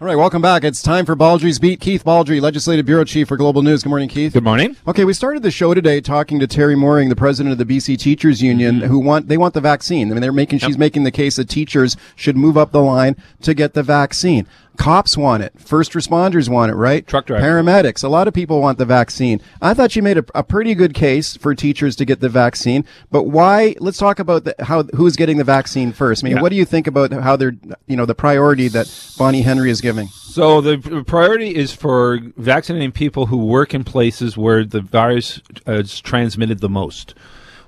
All right, welcome back. It's time for Baldrey's Beat. Keith Baldrey, Legislative Bureau Chief for Global News. Good morning, Keith. Good morning. Okay, we started the show today talking to Teri Mooring, the president of the BC Teachers Union, mm-hmm. who want they want the vaccine. I mean, they're making yep. she's making the case that teachers should move up the line to get the vaccine. Cops want it. First responders want it, right? Truck drivers. Paramedics. A lot of people want the vaccine. I thought you made a, a pretty good case for teachers to get the vaccine, but why? Let's talk about the, how who's getting the vaccine first. I mean, yeah. what do you think about how they're, you know, the priority that Bonnie Henry is giving? So the priority is for vaccinating people who work in places where the virus uh, is transmitted the most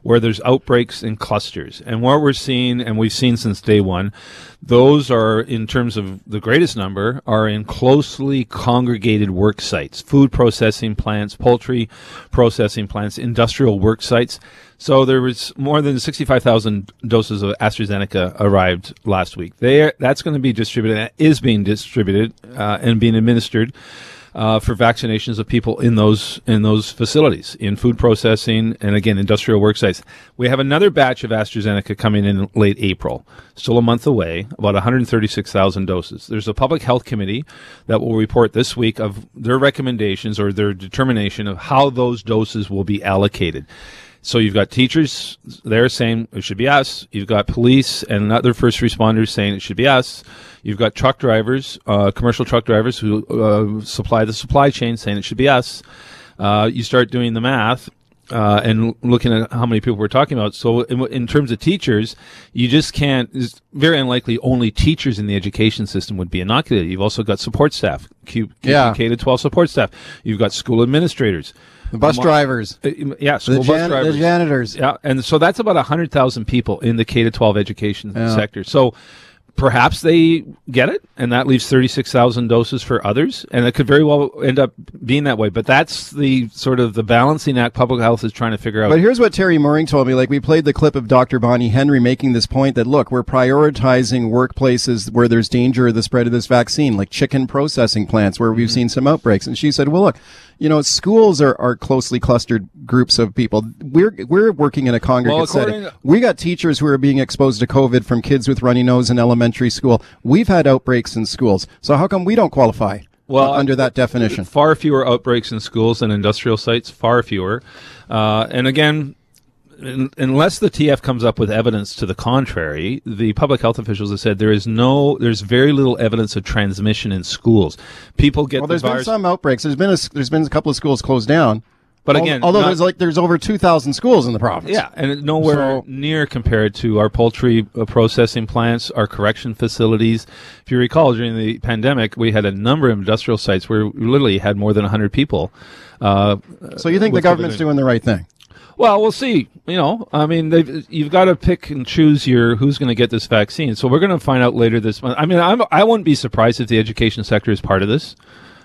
where there's outbreaks and clusters. And what we're seeing, and we've seen since day one, those are, in terms of the greatest number, are in closely congregated work sites, food processing plants, poultry processing plants, industrial work sites. So there was more than 65,000 doses of AstraZeneca arrived last week. They, that's going to be distributed, is being distributed uh, and being administered uh, for vaccinations of people in those in those facilities in food processing and again industrial work sites. We have another batch of AstraZeneca coming in late April, still a month away, about 136,000 doses. There's a public health committee that will report this week of their recommendations or their determination of how those doses will be allocated. So you've got teachers there saying it should be us. You've got police and other first responders saying it should be us. You've got truck drivers, uh, commercial truck drivers who uh, supply the supply chain saying it should be us. Uh, you start doing the math, uh, and looking at how many people we're talking about. So, in, in, terms of teachers, you just can't. It's very unlikely only teachers in the education system would be inoculated. You've also got support staff, Q, yeah. K to 12 support staff. You've got school administrators. The bus drivers. Uh, yeah, school the, jan- bus drivers. the janitors. Yeah, and so that's about 100,000 people in the K to 12 education yeah. sector. So perhaps they get it and that leaves 36,000 doses for others and it could very well end up being that way but that's the sort of the balancing act public health is trying to figure out but here's what Teri Mooring told me like we played the clip of Dr. Bonnie Henry making this point that look we're prioritizing workplaces where there's danger of the spread of this vaccine like chicken processing plants where we've mm-hmm. seen some outbreaks and she said well look you know, schools are, are closely clustered groups of people. We're we're working in a congregate well, setting. we got teachers who are being exposed to COVID from kids with runny nose in elementary school. We've had outbreaks in schools. So how come we don't qualify? Well, under that definition, far fewer outbreaks in schools and industrial sites. Far fewer, uh, and again, unless the TF comes up with evidence to the contrary, the public health officials have said there is no, there's very little evidence of transmission in schools. People get well. There's the been some outbreaks. There's been a, there's been a couple of schools closed down. But again, although not, there's like there's over two thousand schools in the province. Yeah, and nowhere so, near compared to our poultry uh, processing plants, our correction facilities. If you recall, during the pandemic, we had a number of industrial sites where we literally had more than hundred people. Uh, so you think the government's doing the right thing? Well, we'll see. You know, I mean, you've got to pick and choose your who's going to get this vaccine. So we're going to find out later this month. I mean, I'm, I wouldn't be surprised if the education sector is part of this.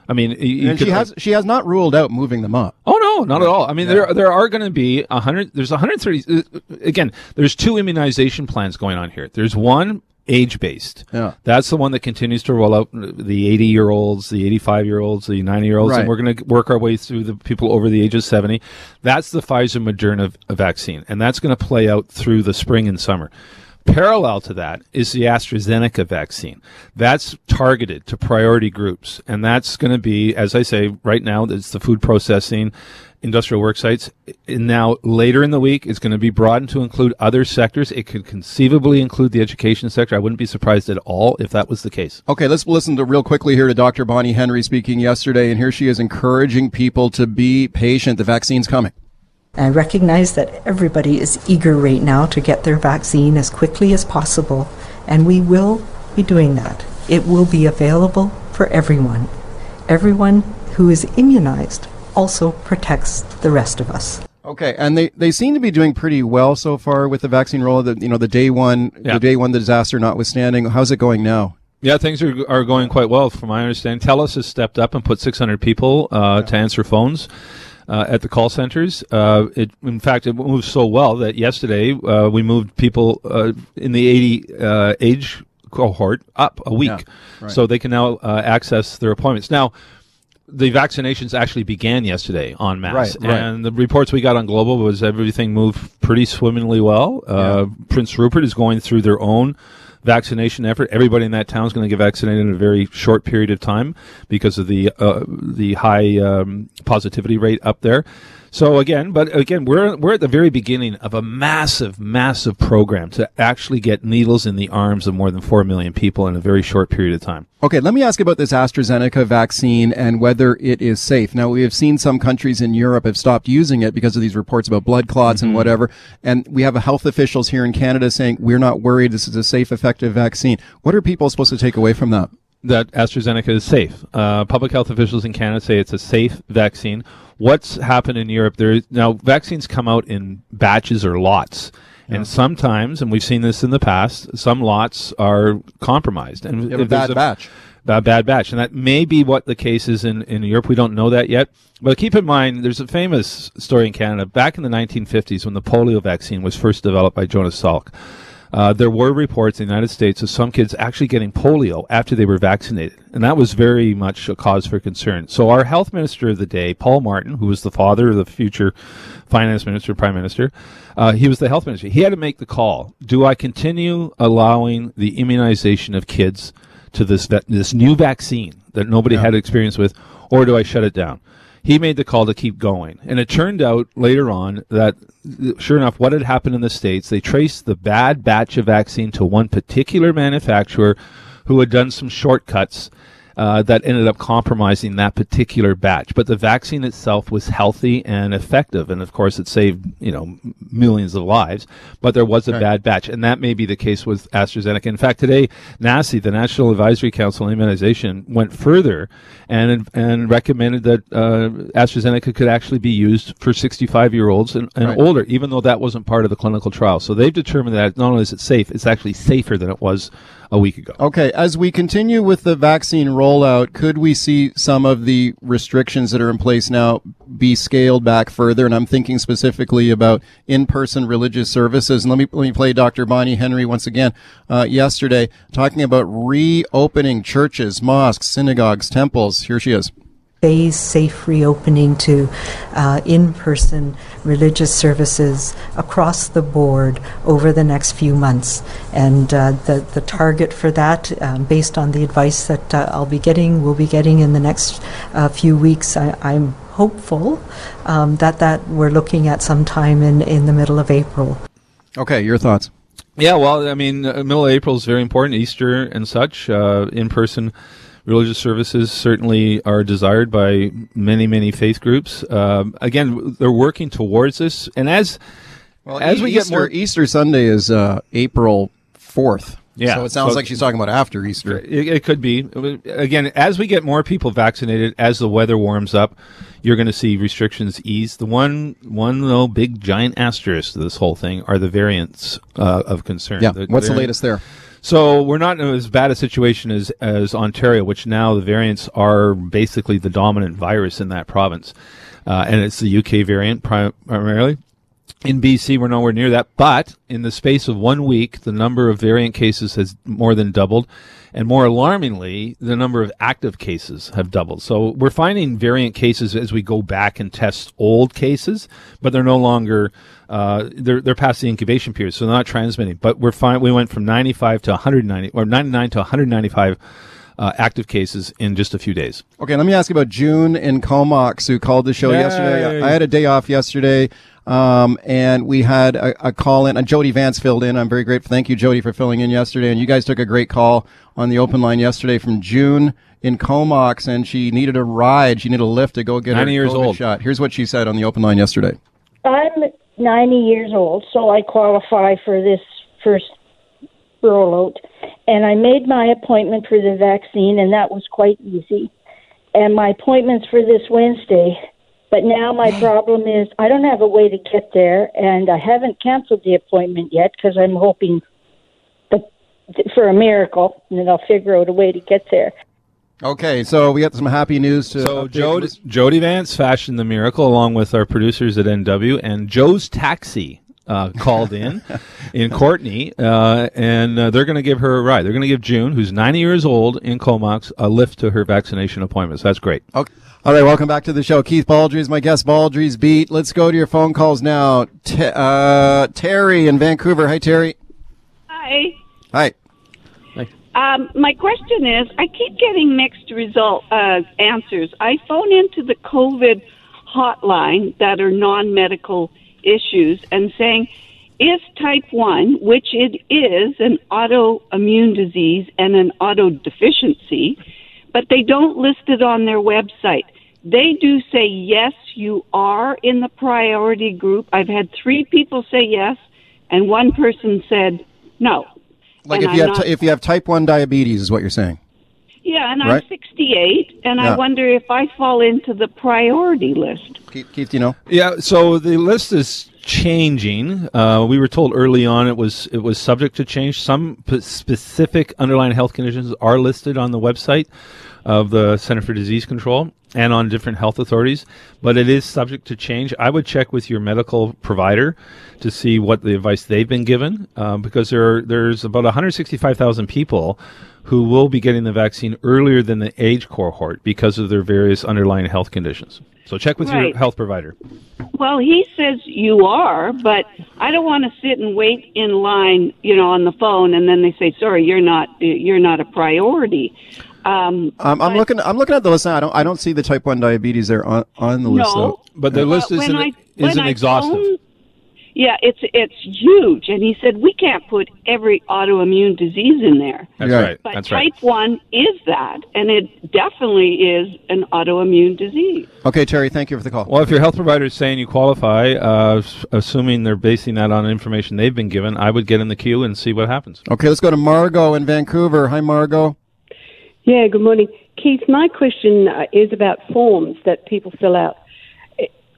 I mean, and she has she has not ruled out moving them up. Oh no, not at all. I mean, yeah. there there are going to be a hundred. There's 130. Uh, again, there's two immunization plans going on here. There's one age based. Yeah. That's the one that continues to roll out the 80 year olds, the 85 year olds, the 90 year olds, right. and we're going to work our way through the people over the age of 70. That's the Pfizer Moderna vaccine, and that's going to play out through the spring and summer. Parallel to that is the AstraZeneca vaccine. That's targeted to priority groups. And that's going to be, as I say, right now, it's the food processing, industrial work sites. And now later in the week, it's going to be broadened to include other sectors. It could conceivably include the education sector. I wouldn't be surprised at all if that was the case. Okay, let's listen to real quickly here to Dr. Bonnie Henry speaking yesterday. And here she is encouraging people to be patient. The vaccine's coming. I recognize that everybody is eager right now to get their vaccine as quickly as possible, and we will be doing that. It will be available for everyone. Everyone who is immunized also protects the rest of us. Okay, and they, they seem to be doing pretty well so far with the vaccine roll. The you know the day one yeah. the day one the disaster notwithstanding. How's it going now? Yeah, things are, are going quite well, from my understanding. TELUS has stepped up and put 600 people uh, yeah. to answer phones uh, at the call centers. Uh, it, in fact, it moves so well that yesterday uh, we moved people uh, in the 80 uh, age cohort up a week, yeah, right. so they can now uh, access their appointments. Now, the vaccinations actually began yesterday on mass, right, right. and the reports we got on global was everything moved pretty swimmingly well. Yeah. Prince Rupert is going through their own vaccination effort. Everybody in that town is going to get vaccinated in a very short period of time because of the uh, the high um, positivity rate up there. So again, but again, we're we're at the very beginning of a massive, massive program to actually get needles in the arms of more than four million people in a very short period of time. Okay, let me ask about this AstraZeneca vaccine and whether it is safe. Now, we have seen some countries in Europe have stopped using it because of these reports about blood clots mm-hmm. and whatever. And we have health officials here in Canada saying we're not worried. This is a safe, effective vaccine. What are people supposed to take away from that? That AstraZeneca is safe. Uh, public health officials in Canada say it's a safe vaccine what's happened in Europe? There now vaccines come out in batches or lots. Yeah. And sometimes, and we've seen this in the past, some lots are compromised. And if bad a, batch. A bad batch. And that may be what the case is in, in Europe. We don't know that yet. But keep in mind, there's a famous story in Canada back in the 1950s when the polio vaccine was first developed by Jonas Salk. Uh, there were reports in the United States of some kids actually getting polio after they were vaccinated, and that was very much a cause for concern. So, our health minister of the day, Paul Martin, who was the father of the future finance minister, prime minister, uh, he was the health minister. He had to make the call: Do I continue allowing the immunization of kids to this this new vaccine that nobody yeah. had experience with, or do I shut it down? He made the call to keep going. And it turned out later on that, sure enough, what had happened in the States, they traced the bad batch of vaccine to one particular manufacturer who had done some shortcuts uh, that ended up compromising that particular batch. But the vaccine itself was healthy and effective, and of course, it saved you know millions of lives. But there was a right. bad batch, and that may be the case with AstraZeneca. In fact, today NACI, the National Advisory Council on Immunization, went further and and recommended that uh, AstraZeneca could actually be used for 65 year olds and, and right. older, even though that wasn't part of the clinical trial. So they've determined that not only is it safe, it's actually safer than it was a week ago. Okay, as we continue with the vaccine rollout, could we see some of the restrictions that are in place now be scaled back further? And I'm thinking specifically about in-person religious services. And let me let me play Dr. Bonnie Henry once again uh, yesterday, talking about reopening churches, mosques, synagogues, temples. Here she is phase safe reopening to uh, in person religious services across the board over the next few months. And uh, the, the target for that, um, based on the advice that uh, I'll be getting, will be getting in the next uh, few weeks, I, am hopeful um, that, that we're looking at sometime in, in the middle of April. Okay, your thoughts? Yeah, well, I mean, uh, middle of April is very important, Easter and such, uh, in person religious services certainly are desired by many, many faith groups. Um, again, they're working towards this, and as well, as we get more, Easter Sunday is uh, April fourth. Yeah, so it sounds so like she's talking about after Easter. It, it, could be. Again, as we get more people vaccinated, as the weather warms up, you're going to see restrictions ease. The one, one though, big giant asterisk to this whole thing are the variants uh, of concern. Yeah. The, What's the latest there? So we're not in as bad a situation as, as Ontario, which now the variants are basically the dominant virus in that province. Uh, and it's the UK variant prim- primarily. In BC, we're nowhere near that. But in the space of one week, the number of variant cases has more than doubled. And more alarmingly, the number of active cases have doubled. So we're finding variant cases as we go back and test old cases, but they're no longer uh, they're they're past the incubation period, so they're not transmitting. But we're fine. We went from 95 to 190 or 99 to 195. Uh, active cases in just a few days. Okay, let me ask you about June in Comox, who called the show Yay. yesterday. I had a day off yesterday. Um, and we had a, a, call in, and Jody Vance filled in. I'm very grateful. Thank you, Jody, for filling in yesterday. And you guys took a great call on the open line yesterday from June in Comox, and she needed a ride. She needed a lift to go get 90 her years COVID old. shot. Here's what she said on the open line yesterday. I'm 90 years old, so I qualify for this first rollout. And I made my appointment for the vaccine, and that was quite easy. And my appointment's for this Wednesday. But now my problem is I don't have a way to get there, and I haven't canceled the appointment yet because I'm hoping for a miracle, and then I'll figure out a way to get there. Okay, so we got some happy news to. So Jody, Jody Vance fashioned the miracle along with our producers at NW, and Joe's Taxi uh, called in in Courtenay, uh, and uh, they're going to give her a ride. They're going to give June, who's 90 years old in Comox, a lift to her vaccination appointments. That's great. Okay. All right, welcome back to the show. Keith Baldrey is my guest. Baldrey's Beat. Let's go to your phone calls now. T- uh, Terry in Vancouver. Hi, Terry. Hi. Hi. Um, my question is, I keep getting mixed result uh, answers. I phone into the COVID hotline that are non-medical issues and saying, if type 1, which it is an autoimmune disease and an autodeficiency, but they don't list it on their website. They do say, yes, you are in the priority group. I've had three people say yes, and one person said no. Like And if you I'm have t- if you have type one diabetes, is what you're saying. Yeah, and Right. I'm 68, and Yeah. I wonder if I fall into the priority list. Keith, Keith, you know? Yeah, so the list is changing. Uh, we were told early on it was it was subject to change. Some p- specific underlying health conditions are listed on the website of the Center for Disease Control and on different health authorities, but it is subject to change. I would check with your medical provider to see what the advice they've been given, uh, because there are, there's about 165,000 people who will be getting the vaccine earlier than the age cohort because of their various underlying health conditions. So check with Right. your health provider. Well, he says you are, but I don't want to sit and wait in line, you know, on the phone, and then they say, "Sorry, you're not, you're not a priority." Um, Um, I'm but- looking. I'm looking at the list. now. I don't. I don't see the type one diabetes there on, on the list. No, though. But the list But when isn't, I- when isn't I exhaustive. Phone- yeah, it's it's huge, and he said we can't put every autoimmune disease in there. That's Right. right. But That's type right. one is that, and it definitely is an autoimmune disease. Okay, Terry. Thank you for the call. Well, if your health provider is saying you qualify, uh, assuming they're basing that on information they've been given, I would get in the queue and see what happens. Okay, let's go to Margot in Vancouver. Hi, Margot. Yeah, good morning. Keith, my question uh, is about forms that people fill out.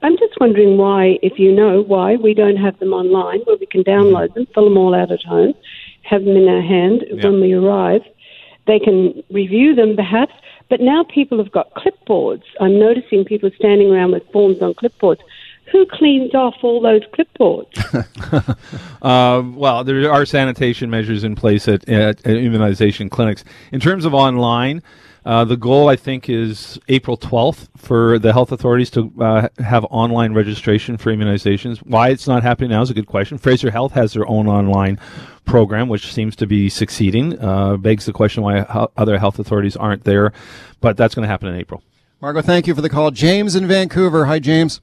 I'm just wondering why, if you know why, we don't have them online where we can download them, fill them all out at home, have them in our hand Yeah. when we arrive. They can review them perhaps, but now people have got clipboards. I'm noticing people standing around with forms on clipboards. Who cleans off all those clipboards? Uh, well, there are sanitation measures in place at, at, at immunization clinics. In terms of online, uh, the goal, I think, is April 12th for the health authorities to uh, have online registration for immunizations. Why it's not happening now is a good question. Fraser Health has their own online program, which seems to be succeeding. Uh, begs the question why other health authorities aren't there, but that's going to happen in April. Margot, thank you for the call. James in Vancouver. Hi, James.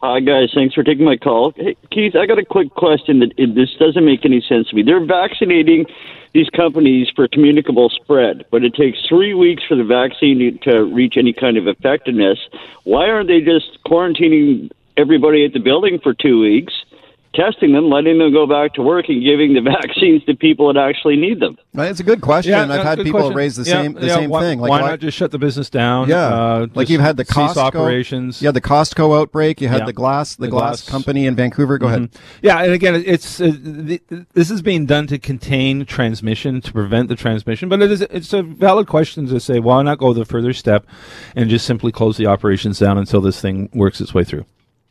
Hi, guys. Thanks for taking my call. Hey, Keith, I got a quick question that this doesn't make any sense to me. They're vaccinating these companies for communicable spread, but it takes three weeks for the vaccine to reach any kind of effectiveness. Why aren't they just quarantining everybody at the building for two weeks, testing them, letting them go back to work, and giving the vaccines to people that actually need them? Right, It's a good question. I've had people question. raise the Yeah, same the yeah, same why, thing. Like why, not just shut the business down? Yeah, uh, like you've had the cease Costco operations. You had the Costco outbreak. You had Yeah. the glass, the, The glass, glass. company in Vancouver. Go ahead. Yeah, and again, it's uh, th- this is being done to contain transmission, to prevent the transmission. But it is it's a valid question to say, why not go the further step and just simply close the operations down until this thing works its way through?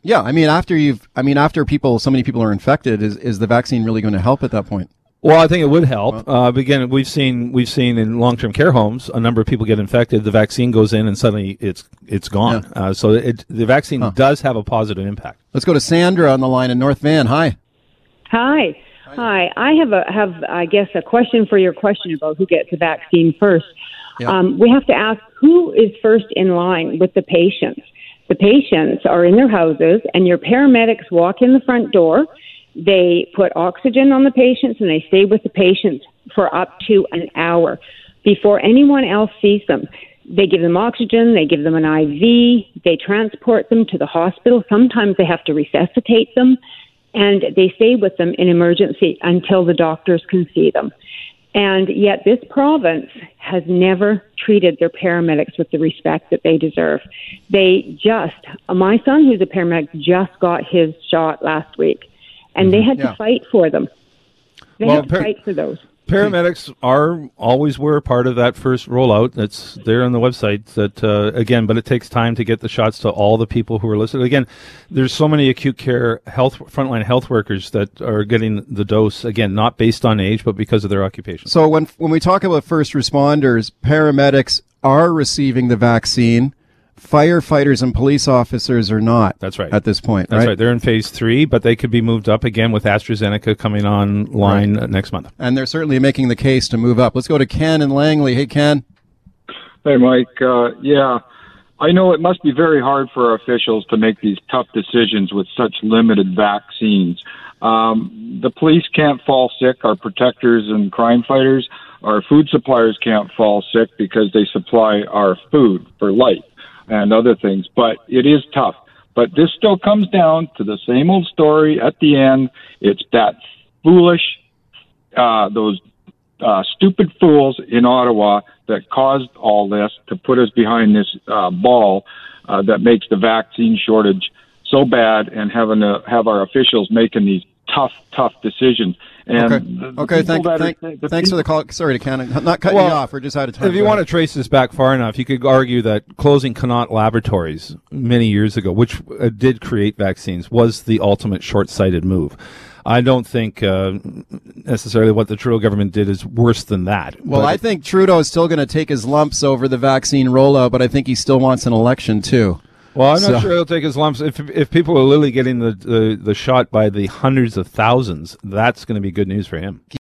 Yeah, I mean, after you've, I mean, after people, so many people are infected, is is the vaccine really going to help at that point? Well, I think it would help. Uh, but again, we've seen we've seen in long term care homes a number of people get infected. The vaccine goes in, and suddenly it's it's gone. Uh, so it, the vaccine does have a positive impact. Let's go to Sandra on the line in North Van. Hi. Hi. Hi. I have a have I guess a question for your question about who gets the vaccine first. Yeah. Um, we have to ask who is first in line with the patients. The patients are in their houses, and your paramedics walk in the front door. They put oxygen on the patients, and they stay with the patients for up to an hour before anyone else sees them. They give them oxygen, they give them an IV, they transport them to the hospital. Sometimes they have to resuscitate them and they stay with them in emergency until the doctors can see them. And yet, this province has never treated their paramedics with the respect that they deserve. They just, my son, who's a paramedic, just got his shot last week, and they mm-hmm. had Yeah. to fight for them. They Well, had to par- fight for those. Paramedics are always were part of that first rollout. That's there on the website. That uh, again, but it takes time to get the shots to all the people who are listed. Again, there's so many acute care health frontline health workers that are getting the dose. Again, not based on age, but because of their occupation. So when when we talk about first responders, paramedics are receiving the vaccine Firefighters and police officers are not. That's right. At this point, That's right. right? They're in phase three, but they could be moved up again with AstraZeneca coming online uh next month. And they're certainly making the case to move up. Let's go to Ken and Langley. Hey, Ken. Hey, Mike. Uh, yeah, I know it must be very hard for officials to make these tough decisions with such limited vaccines. Um, the police can't fall sick, our protectors and crime fighters. Our food suppliers can't fall sick because they supply our food for life and other things. But it is tough. But this still comes down to the same old story at the end. It's that foolish, uh, those uh, stupid fools in Ottawa that caused all this to put us behind this uh, ball uh, that makes the vaccine shortage so bad and having to have our officials making these tough, tough decisions. And Okay. the- the Okay. people Thank, are- thank, the thanks for the call. Sorry to Ken. I'm not cutting Well, you off. We're just out of time. If you want to trace this back far enough, you could argue that closing Connaught Laboratories many years ago, which uh, did create vaccines, was the ultimate short-sighted move. I don't think uh, necessarily what the Trudeau government did is worse than that. Well, I think Trudeau is still going to take his lumps over the vaccine rollout, but I think he still wants an election too. Well, I'm So- not sure he'll take his lumps. If if people are literally getting the, the the shot by the hundreds of thousands, that's going to be good news for him.